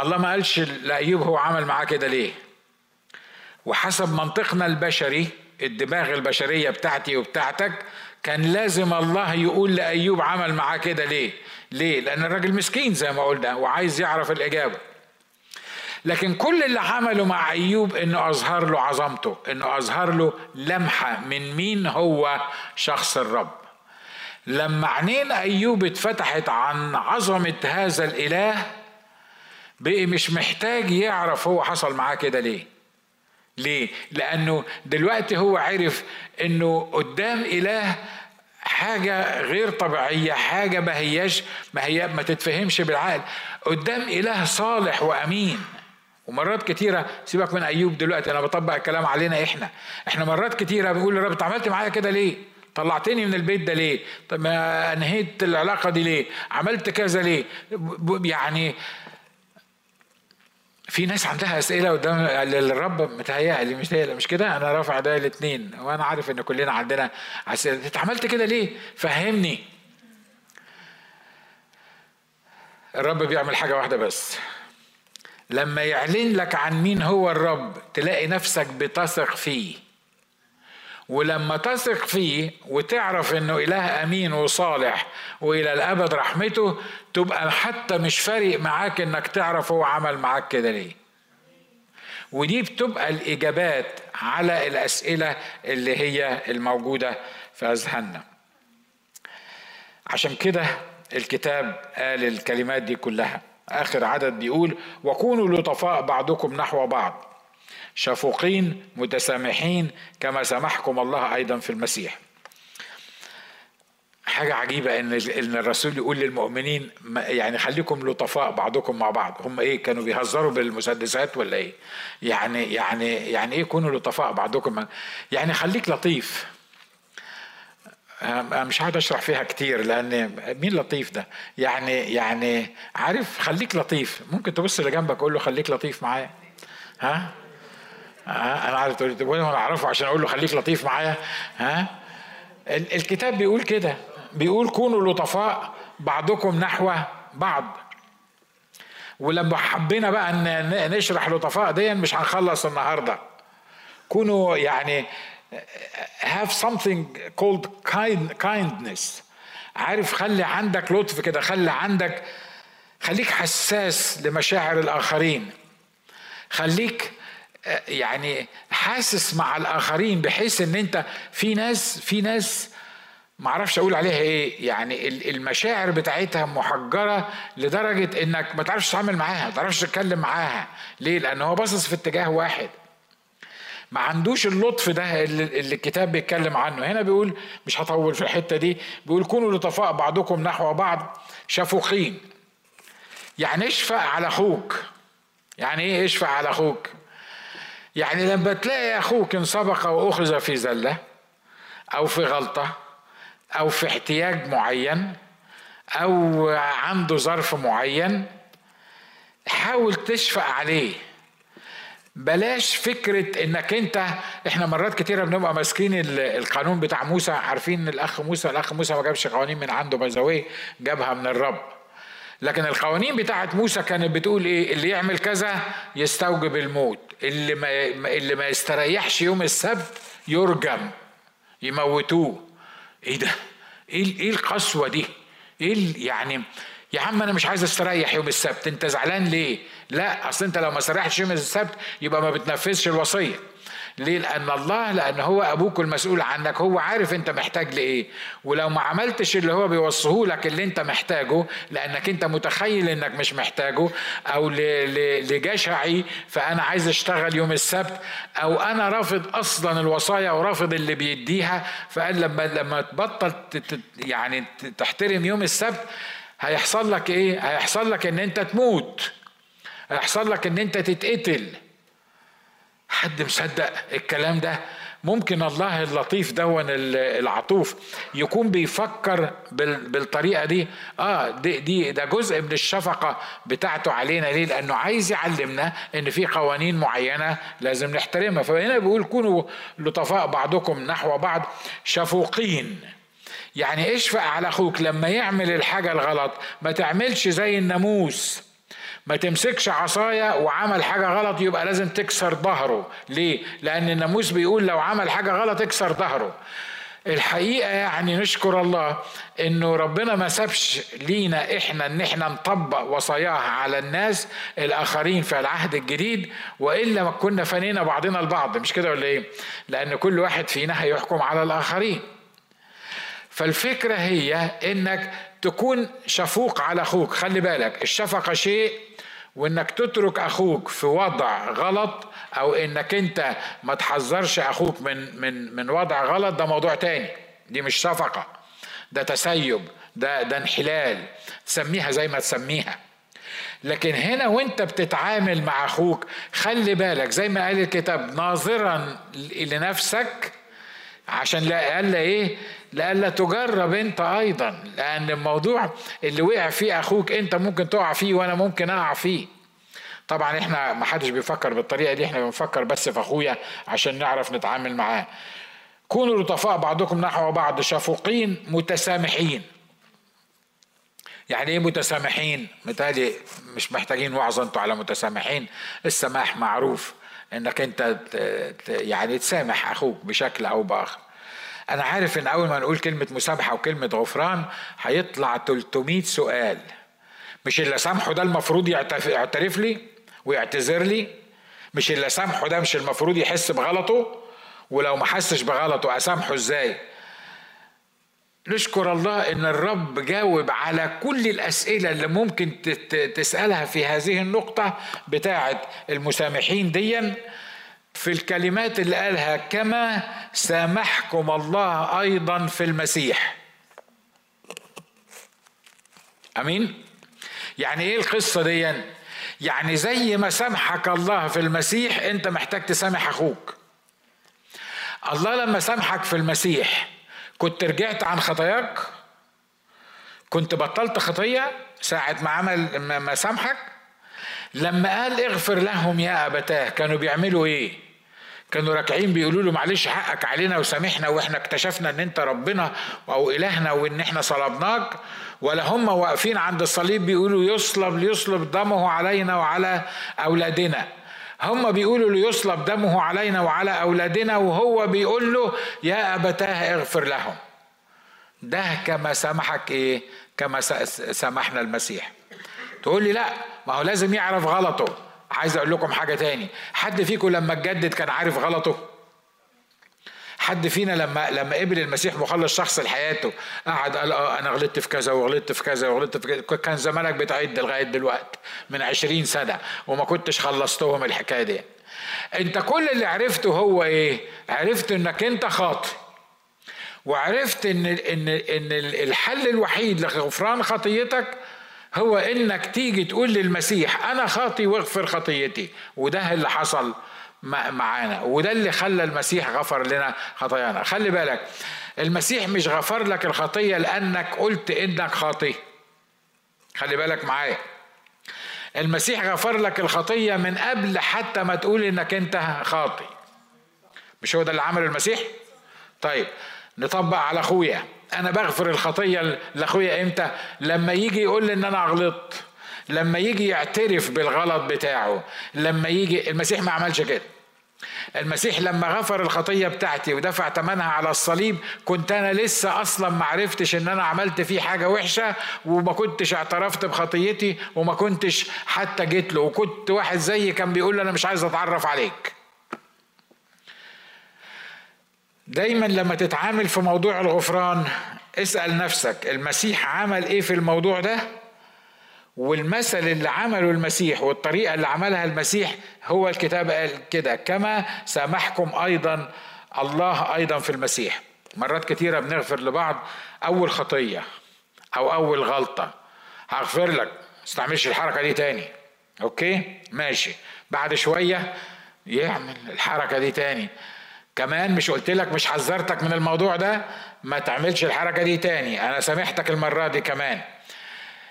الله ما قالش لأيوب هو عمل معاه كده ليه؟ وحسب منطقنا البشري الدماغ البشرية بتاعتي وبتاعتك كان لازم الله يقول لأيوب عمل معاه كده ليه؟ ليه؟ لأن الراجل مسكين زي ما قلنا وعايز يعرف الإجابة. لكن كل اللي عمله مع أيوب إنه أظهر له عظمته إنه أظهر له لمحة من مين هو شخص الرب. لما عينين أيوب اتفتحت عن عظمة هذا الإله بقي مش محتاج يعرف هو حصل معاه كده ليه. ليه؟ لأنه دلوقتي هو عرف إنه قدام إله حاجة غير طبيعية حاجة ما هياش ما هي ما تتفهمش بالعقل قدام إله صالح وأمين ومرات كتيرة سيبك من أيوب دلوقتي أنا بطبق الكلام علينا إحنا إحنا مرات كتيرة بنقول رب أنت عملت معايا كده ليه؟ طلعتني من البيت ده ليه؟ طب ما أنهيت العلاقة دي ليه؟ عملت كذا ليه؟ يعني في ناس عندها أسئلة قدام للرب متهيألي مش مش كده؟ أنا رافع ده الاثنين وأنا عارف إن كلنا عندنا أسئلة. أنت عملت كده ليه؟ فهمني. الرب بيعمل حاجة واحدة بس. لما يعلن لك عن مين هو الرب تلاقي نفسك بتثق فيه. ولما تثق فيه وتعرف إنه إله أمين وصالح وإلى الأبد رحمته تبقى حتى مش فارق معاك إنك تعرف هو عمل معاك كده ليه. ودي بتبقى الإجابات على الأسئلة اللي هي الموجودة في أذهاننا. عشان كده الكتاب قال الكلمات دي كلها. آخر عدد بيقول وكونوا لطفاء بعضكم نحو بعض شفوقين متسامحين كما سامحكم الله أيضا في المسيح حاجة عجيبة إن إن الرسول يقول للمؤمنين يعني خليكم لطفاء بعضكم مع بعض، هم إيه كانوا بيهزروا بالمسدسات ولا إيه؟ يعني يعني يعني إيه كونوا لطفاء بعضكم يعني خليك لطيف. مش هقعد أشرح فيها كتير لأن مين لطيف ده؟ يعني يعني عارف خليك لطيف، ممكن تبص اللي جنبك قول له خليك لطيف معايا. ها؟ ها أنا عارف تقول طب أنا اعرفه عشان أقول له خليك لطيف معايا. ها؟ الكتاب بيقول كده. بيقول كونوا لطفاء بعضكم نحو بعض. ولما حبينا بقى إن نشرح لطفاء دي مش هنخلص النهارده. كونوا يعني have something called kind, kindness. عارف خلي عندك لطف كده خلي عندك خليك حساس لمشاعر الآخرين. خليك يعني حاسس مع الآخرين بحيث إن أنت في ناس في ناس ما أعرفش أقول عليها إيه يعني المشاعر بتاعتها محجرة لدرجة إنك ما تعرفش تتعامل معاها ما تعرفش تتكلم معاها. ليه؟ لأن هو باصص في اتجاه واحد. ما عندوش اللطف ده اللي, الكتاب بيتكلم عنه. هنا بيقول مش هطول في الحتة دي بيقول كونوا لطفاء بعضكم نحو بعض شفوقين. يعني اشفق على أخوك. يعني إيه اشفق على أخوك؟ يعني لما تلاقي أخوك انسبق واخذ في زلة أو في غلطة أو في احتياج معين أو عنده ظرف معين حاول تشفق عليه. بلاش فكرة إنك أنت إحنا مرات كتيرة بنبقى ماسكين القانون بتاع موسى عارفين الأخ موسى الأخ موسى ما جابش قوانين من عنده بزاوية جابها من الرب. لكن القوانين بتاعت موسى كانت بتقول إيه؟ اللي يعمل كذا يستوجب الموت. اللي ما اللي ما يستريحش يوم السبت يرجم يموتوه. إيه ده؟ إيه إيه القسوة دي؟ إيه يعني يا عم أنا مش عايز أستريح يوم السبت أنت زعلان ليه؟ لا أصل أنت لو ما استريحتش يوم السبت يبقى ما بتنفذش الوصية. ليه؟ لأن الله لأن هو أبوك المسؤول عنك هو عارف أنت محتاج لإيه. ولو ما عملتش اللي هو بيوصيه لك اللي أنت محتاجه لأنك أنت متخيل إنك مش محتاجه أو لجشعي فأنا عايز أشتغل يوم السبت أو أنا رافض أصلا الوصايا ورافض اللي بيديها. فقال لما لما تبطل يعني تحترم يوم السبت هيحصل لك إيه؟ هيحصل لك إن أنت تموت. هيحصل لك إن أنت تتقتل. حد مصدق الكلام ده؟ ممكن الله اللطيف دون العطوف يكون بيفكر بالطريقة دي. آه دي, دي ده جزء من الشفقة بتاعته علينا. ليه؟ لأنه عايز يعلمنا إن في قوانين معينة لازم نحترمها. فهنا بيقول كونوا لطفاء بعضكم نحو بعض شفوقين. يعني اشفق على أخوك لما يعمل الحاجة الغلط ما تعملش زي الناموس. ما تمسكش عصاية وعمل حاجة غلط يبقى لازم تكسر ظهره. ليه؟ لأن الناموس بيقول لو عمل حاجة غلط اكسر ظهره. الحقيقة يعني نشكر الله إنه ربنا ما سابش لينا إحنا إن إحنا نطبق وصاياه على الناس الآخرين في العهد الجديد وإلا ما كنا فنينا بعضنا البعض مش كده ولا إيه؟ لأن كل واحد فينا هيحكم على الآخرين. فالفكرة هي إنك تكون شفوق على أخوك. خلي بالك الشفقة شيء وإنك تترك أخوك في وضع غلط أو إنك أنت ما تحذرش أخوك من من من وضع غلط ده موضوع تاني. دي مش شفقة ده تسيب ده ده انحلال. سميها زي ما تسميها. لكن هنا وإنت بتتعامل مع أخوك خلي بالك زي ما قال الكتاب ناظرا لنفسك عشان لا الا إيه؟ لألا تجرب انت أيضا لأن الموضوع اللي وقع فيه أخوك انت ممكن تقع فيه وأنا ممكن اقع فيه. طبعا إحنا ما حدش بيفكر بالطريقة دي إحنا بنفكر بس في اخويا عشان نعرف نتعامل معاه. كونوا لطفاء بعضكم نحو بعض شفوقين متسامحين. يعني إيه متسامحين؟ متهيألي مش محتاجين وعظة أنتوا على متسامحين. السماح معروف. انك انت يعني تسامح أخوك بشكل أو بآخر. أنا عارف ان اول ما نقول كلمة مسامحة وكلمة غفران هيطلع 300 سؤال. مش اللي سامحه ده المفروض يعترف لي ويعتذر لي؟ مش اللي سامحه ده مش المفروض يحس بغلطه؟ ولو ما حسش بغلطه أسامحه إزاي؟ نشكر الله إن الرب جاوب على كل الأسئلة اللي ممكن تسألها في هذه النقطة بتاعه المسامحين ديا. في الكلمات اللي قالها كما سامحكم الله أيضا في المسيح. أمين؟ يعني إيه القصة دي يعني زي ما سامحك الله في المسيح أنت محتاج تسامح أخوك. الله لما سامحك في المسيح كنت رجعت عن خطاياك كنت بطلت خطية ساعة ما عمل ما سامحك. لما قال اغفر لهم يا أبتاه كانوا بيعملوا إيه؟ كانوا راكعين بيقولوا له معلش حقك علينا وسامحنا وإحنا اكتشفنا إن أنت ربنا أو إلهنا وإن إحنا صلبناك ولا هم واقفين عند الصليب بيقولوا يصلب ليصلب دمه علينا وعلى أولادنا. هم بيقولوا ليصلب دمه علينا وعلى أولادنا وهو بيقول له يا أبتاه اغفر لهم. ده كما سامحك إيه؟ كما سامحنا المسيح. تقول لي لا ما هو لازم يعرف غلطه. عايز أقول لكم حاجة تاني. حد فيكم لما اتجدد كان عارف غلطه؟ حد فينا لما لما قبل المسيح مخلص شخص لحياته قعد قال آه أنا غلطت في كذا وغلطت في كذا وغلطت في كذا. كان زمانك بتعد لغاية دلوقتي من عشرين سنة وما كنتش خلصتهم الحكاية دي. أنت كل اللي عرفته هو إيه؟ عرفت إنك أنت خاطئ وعرفت إن إن إن الحل الوحيد لغفران خطيتك هو إنك تيجي تقول للمسيح أنا خاطي واغفر خطيتي. وده اللي حصل معانا. وده اللي خلى المسيح غفر لنا خطايانا. خلي بالك المسيح مش غفر لك الخطية لأنك قلت إنك خاطي خلي بالك معايا. المسيح غفر لك الخطية من قبل حتى ما تقول إنك أنت خاطي مش هو ده اللي عمله المسيح؟ طيب نطبق على أخويا. أنا بغفر الخطية لأخويا إمتى؟ لما يجي يقول لي إن أنا غلطت لما يجي يعترف بالغلط بتاعه. لما يجي المسيح ما عملش كده. المسيح لما غفر الخطية بتاعتي ودفع ثمنها على الصليب كنت أنا لسه أصلا ما عرفتش إن أنا عملت فيه حاجة وحشة وما كنتش اعترفت بخطيتي وما كنتش حتى جيت له. وكنت واحد زيي كان بيقول أنا مش عايز أتعرف عليك. دايما لما تتعامل في موضوع الغفران اسأل نفسك المسيح عمل إيه في الموضوع ده؟ والمثل اللي عمله المسيح والطريقة اللي عملها المسيح هو الكتاب قال كده كما سامحكم أيضا الله أيضا في المسيح. مرات كتيرة بنغفر لبعض أول خطية أو أول غلطة. هغفر لك استعملش الحركة دي تاني. أوكي؟ ماشي. بعد شوية يعمل الحركة دي تاني. كمان مش قلت لك مش حذرتك من الموضوع ده؟ ما تعملش الحركة دي تاني. أنا سامحتك المرة دي كمان.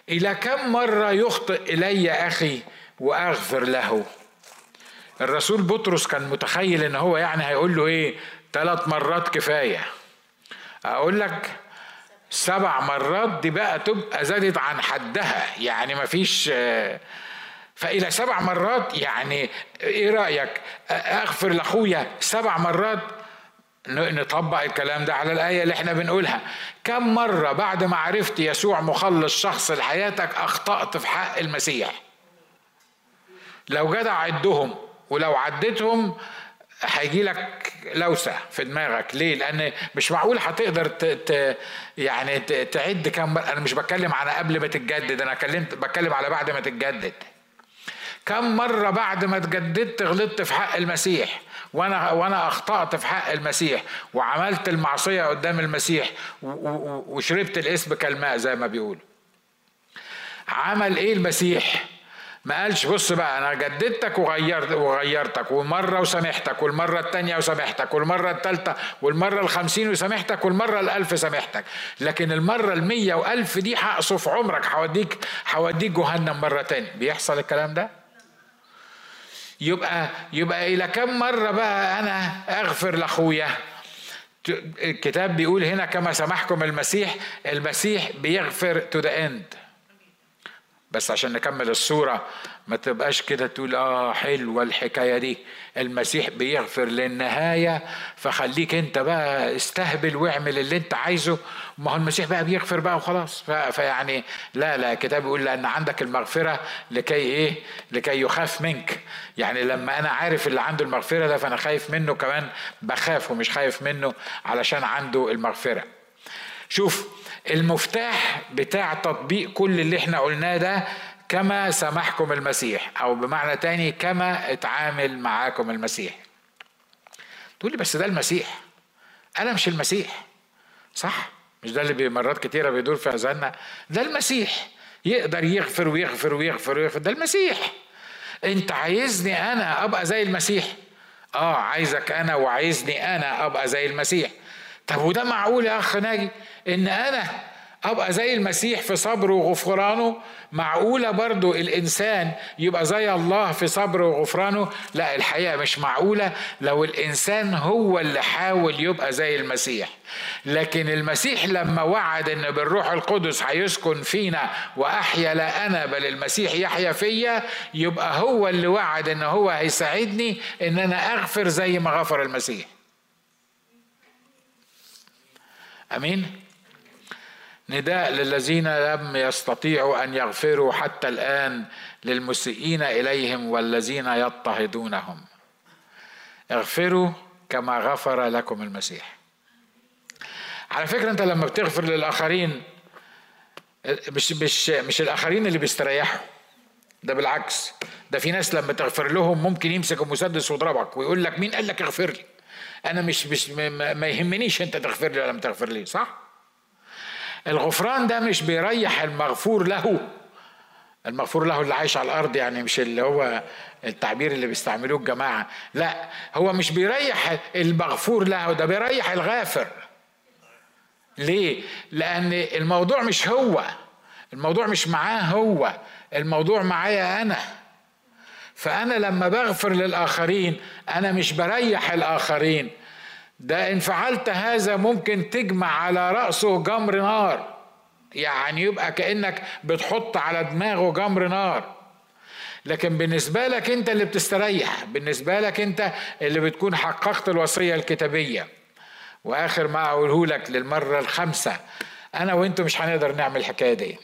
إلى كم مرة يخطئ إلي أخي وأغفر له؟ الرسول بطرس كان متخيل إن هو يعني هيقول له إيه؟ ثلاث مرات كفاية. أقول لك سبع مرات دي بقى تبقى زادت عن حدها. يعني مفيش فإلى سبع مرات يعني إيه رأيك؟ أغفر لأخويا سبع مرات نطبق الكلام ده على الآية اللي إحنا بنقولها. كم مرة بعد ما عرفت يسوع مخلص شخص لحياتك أخطأت في حق المسيح؟ لو جدع عدهم ولو عديتهم هيجي لك لوسة في دماغك. ليه؟ لأن مش معقول هتقدر ت... ت... يعني ت... تعد كم أنا مش بتكلم على قبل ما تتجدد أنا كلمت بتكلم على بعد ما تتجدد. كم مرة بعد ما اتجددت غلطت في حق المسيح وأنا وأنا أخطأت في حق المسيح وعملت المعصية قدام المسيح وشربت الاسم كالماء زي ما بيقولوا. عمل إيه المسيح؟ ما قالش بص بقى أنا جددتك وغيرت وغيرتك ومره وسامحتك والمرة الثانية وسامحتك والمرة الثالثه والمرة الخمسين وسامحتك والمرة الألف سامحتك. لكن المرة المية وألف دي هقصف عمرك هوديك هوديك جهنم مرة تاني. بيحصل الكلام ده؟ يبقى يبقى إلى كم مرة بقى أنا أغفر لأخويا؟ الكتاب بيقول هنا كما سمحكم المسيح المسيح بيغفر to the end بس عشان نكمل الصورة ما تبقاش كده تقول آه حلوة الحكاية دي. المسيح بيغفر للنهاية فخليك أنت بقى استهبل واعمل اللي أنت عايزه. ما هو المسيح بقى بيغفر بقى وخلاص. فيعني لا لا الكتاب بيقول لأن عندك المغفرة لكي إيه؟ لكي يخاف منك. يعني لما أنا عارف اللي عنده المغفرة ده فأنا خايف منه كمان. بخاف ومش خايف منه علشان عنده المغفرة. شوف المفتاح بتاع تطبيق كل اللي إحنا قلناه ده كما سمحكم المسيح أو بمعنى تاني كما اتعامل معاكم المسيح. تقول لي بس ده المسيح؟ أنا مش المسيح. صح؟ مش ده اللي مرات كتيرة بيدور في اذهاننا ده المسيح. يقدر يغفر ويغفر ويغفر ويغفر. ده المسيح. أنت عايزني أنا أبقى زي المسيح؟ آه عايزك أنا وعايزني أنا أبقى زي المسيح. طب وده معقول يا أخ ناجي؟ إن أنا أبقى زي المسيح في صبره وغفرانه؟ معقولة برضو الإنسان يبقى زي الله في صبره وغفرانه؟ لا الحقيقة مش معقولة لو الإنسان هو اللي حاول يبقى زي المسيح. لكن المسيح لما وعد إن بالروح القدس هيسكن فينا وأحيا لا أنا بل المسيح يحيا فيا يبقى هو اللي وعد إن هو هيساعدني إن أنا أغفر زي ما غفر المسيح. آمين. نداء للذين لم يستطيعوا أن يغفروا حتى الآن للمسيئين إليهم والذين يضطهدونهم. اغفروا كما غفر لكم المسيح. على فكرة أنت لما بتغفر للآخرين مش مش مش الآخرين اللي بيستريحوا. ده بالعكس. ده في ناس لما تغفر لهم ممكن يمسك المسدس ويضربك ويقول لك مين قال لك اغفر لي؟ أنا مش مش ما يهمنيش أنت تغفر لي ولا ما تغفر لي صح؟ الغفران ده مش بيريح المغفور له. المغفور له اللي عايش على الأرض يعني مش اللي هو التعبير اللي بيستعملوه الجماعة. لا هو مش بيريح المغفور له ده بيريح الغافر. ليه؟ لأن الموضوع مش هو. الموضوع مش معاه هو. الموضوع معايا أنا. فأنا لما بغفر للآخرين أنا مش بريح الآخرين. ده إن فعلت هذا ممكن تجمع على رأسه جمر نار. يعني يبقى كأنك بتحط على دماغه جمر نار. لكن بالنسبة لك أنت اللي بتستريح بالنسبة لك أنت اللي بتكون حققت الوصية الكتابية. وآخر ما أقوله لك للمرة الخامسة أنا وأنتم مش هنقدر نعمل الحكاية دي.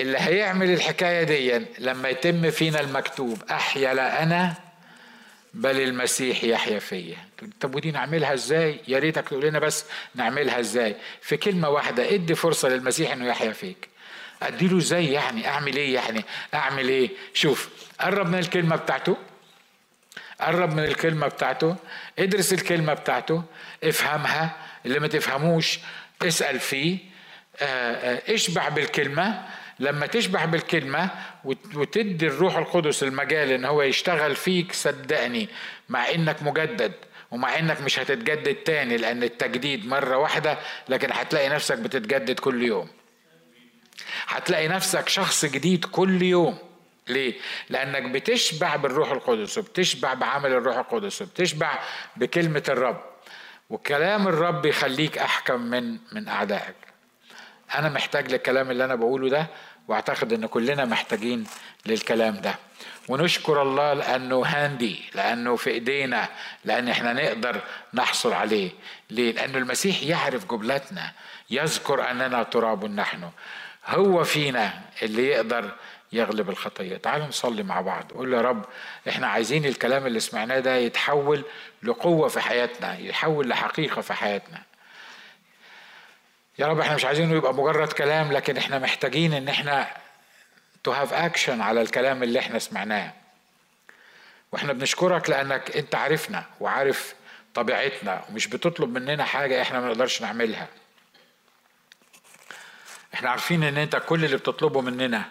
اللي هيعمل الحكاية دي لما يتم فينا المكتوب أحيا لا أنا بل المسيح يحيا فيا. طب ودي نعملها إزاي؟ يا ريتك تقول لنا بس نعملها إزاي. في كلمة واحدة إدي فرصة للمسيح إنه يحيا فيك. أديله إزاي يعني؟ أعمل إيه يعني؟ أعمل إيه؟ شوف قرب من الكلمة بتاعته. قرب من الكلمة بتاعته. ادرس الكلمة بتاعته. افهمها. اللي ما تفهموش اسأل فيه. آه، آه، اشبع بالكلمة. لما تشبع بالكلمة وتدي الروح القدس المجال إن هو يشتغل فيك صدقني مع إنك مجدد ومع إنك مش هتتجدد تاني لأن التجديد مرة واحدة لكن هتلاقي نفسك بتتجدد كل يوم. هتلاقي نفسك شخص جديد كل يوم. ليه؟ لأنك بتشبع بالروح القدس وبتشبع بعمل الروح القدس وبتشبع بكلمة الرب. وكلام الرب يخليك أحكم من من أعدائك. أنا محتاج للكلام اللي أنا بقوله ده واعتقد إن كلنا محتاجين للكلام ده. ونشكر الله لأنه هاندي لأنه في إيدينا لأن إحنا نقدر نحصل عليه. ليه؟ لأن المسيح يعرف جملتنا يذكر أننا تراب نحن. هو فينا اللي يقدر يغلب الخطيه تعالوا نصلي مع بعض. قول يا رب إحنا عايزين الكلام اللي سمعناه ده يتحول لقوة في حياتنا يتحول لحقيقة في حياتنا. يا رب إحنا مش عايزينه يبقى مجرد كلام لكن إحنا محتاجين ان إحنا to have action على الكلام اللي إحنا سمعناه. وإحنا بنشكرك لانك انت عارفنا وعارف طبيعتنا ومش بتطلب مننا حاجة إحنا ما نقدرش نعملها. إحنا عارفين ان انت كل اللي بتطلبه مننا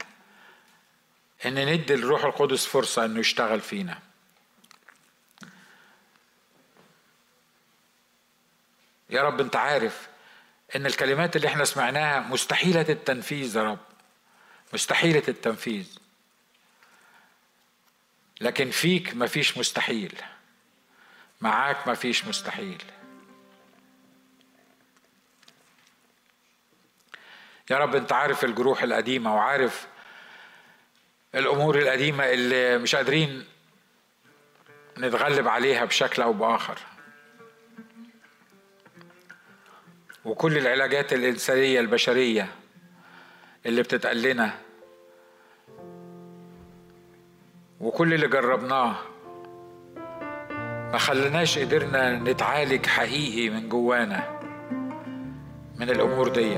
ان ندي الروح القدس فرصة انه يشتغل فينا. يا رب انت عارف إن الكلمات اللي إحنا سمعناها مستحيلة التنفيذ يا رب. مستحيلة التنفيذ. لكن فيك مفيش مستحيل. معاك مفيش مستحيل. يا رب أنت عارف الجروح القديمة وعارف الأمور القديمة اللي مش قادرين نتغلب عليها بشكل أو بآخر. وكل العلاجات الإنسانية البشرية اللي بتتقال لنا وكل اللي جربناه ما خلناش قدرنا نتعالج حقيقي من جوانا من الأمور دي.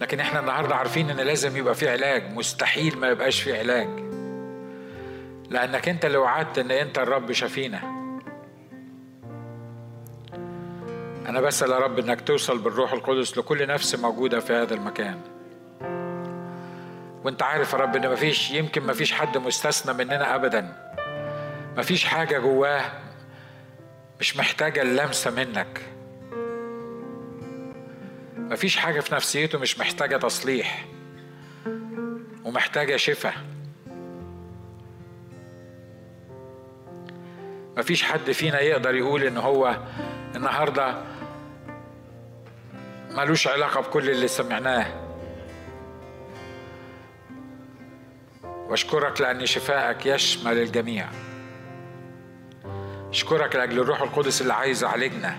لكن إحنا النهارده عارفين إن لازم يبقى في علاج. مستحيل ما يبقاش في علاج. لأنك أنت اللي وعدت إن أنت الرب شفينا. أنا بسأل يا رب إنك توصل بالروح القدس لكل نفس موجودة في هذا المكان. وأنت عارف يا رب إن مفيش يمكن مفيش حد مستثنى مننا ابدا. مفيش حاجة جواه مش محتاجة اللمسة منك. مفيش حاجة في نفسيته مش محتاجة تصليح ومحتاجة شفاء. مفيش حد فينا يقدر يقول إن هو النهارده ملوش علاقة بكل اللي سمعناه. واشكرك لأن شفائك يشمل الجميع. اشكرك لأجل الروح القدس اللي عايز يعالجنا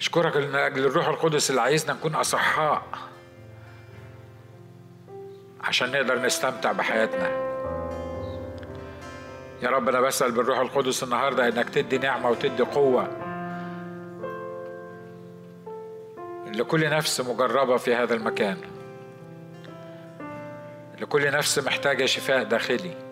اشكرك لأجل الروح القدس اللي عايزنا نكون أصحاء عشان نقدر نستمتع بحياتنا. يا رب أنا بسأل بالروح القدس النهارده إنك تدي نعمة وتدي قوة. لكل نفس مجربة في هذا المكان. لكل نفس محتاجة شفاء داخلي.